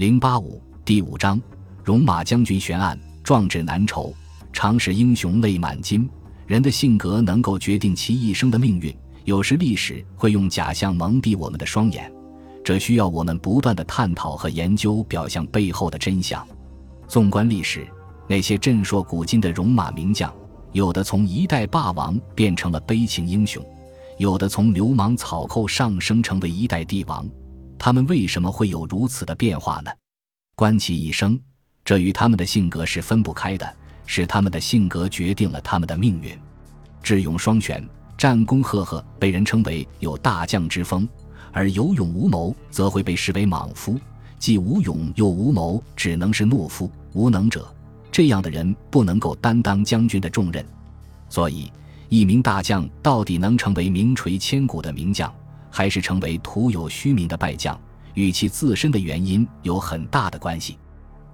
零八五第五章：戎马将军悬案，壮志难酬，常使英雄泪满襟。人的性格能够决定其一生的命运。有时历史会用假象蒙蔽我们的双眼，这需要我们不断的探讨和研究表象背后的真相。纵观历史，那些震烁古今的戎马名将，有的从一代霸王变成了悲情英雄，有的从流氓草寇上升成为一代帝王。他们为什么会有如此的变化呢？观其一生，这与他们的性格是分不开的，是他们的性格决定了他们的命运。智勇双全、战功赫赫，被人称为有大将之风；而有勇无谋，则会被视为莽夫。既无勇又无谋，只能是懦夫、无能者。这样的人不能够担当将军的重任。所以，一名大将到底能成为名垂千古的名将？还是成为徒有虚名的败将，与其自身的原因有很大的关系。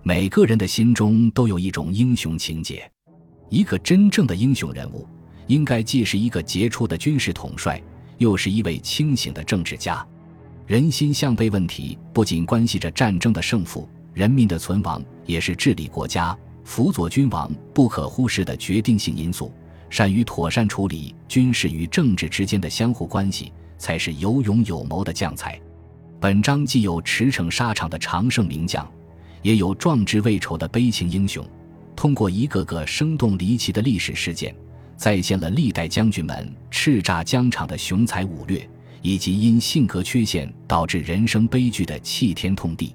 每个人的心中都有一种英雄情节，一个真正的英雄人物，应该既是一个杰出的军事统帅，又是一位清醒的政治家。人心向背问题不仅关系着战争的胜负、人民的存亡，也是治理国家、辅佐君王不可忽视的决定性因素。善于妥善处理军事与政治之间的相互关系。才是有勇有谋的将才。本章既有驰骋沙场的常胜名将，也有壮志未酬的悲情英雄。通过一个个生动离奇的历史事件，再现了历代将军们叱咤疆场的雄才武略，以及因性格缺陷导致人生悲剧的弃天痛地。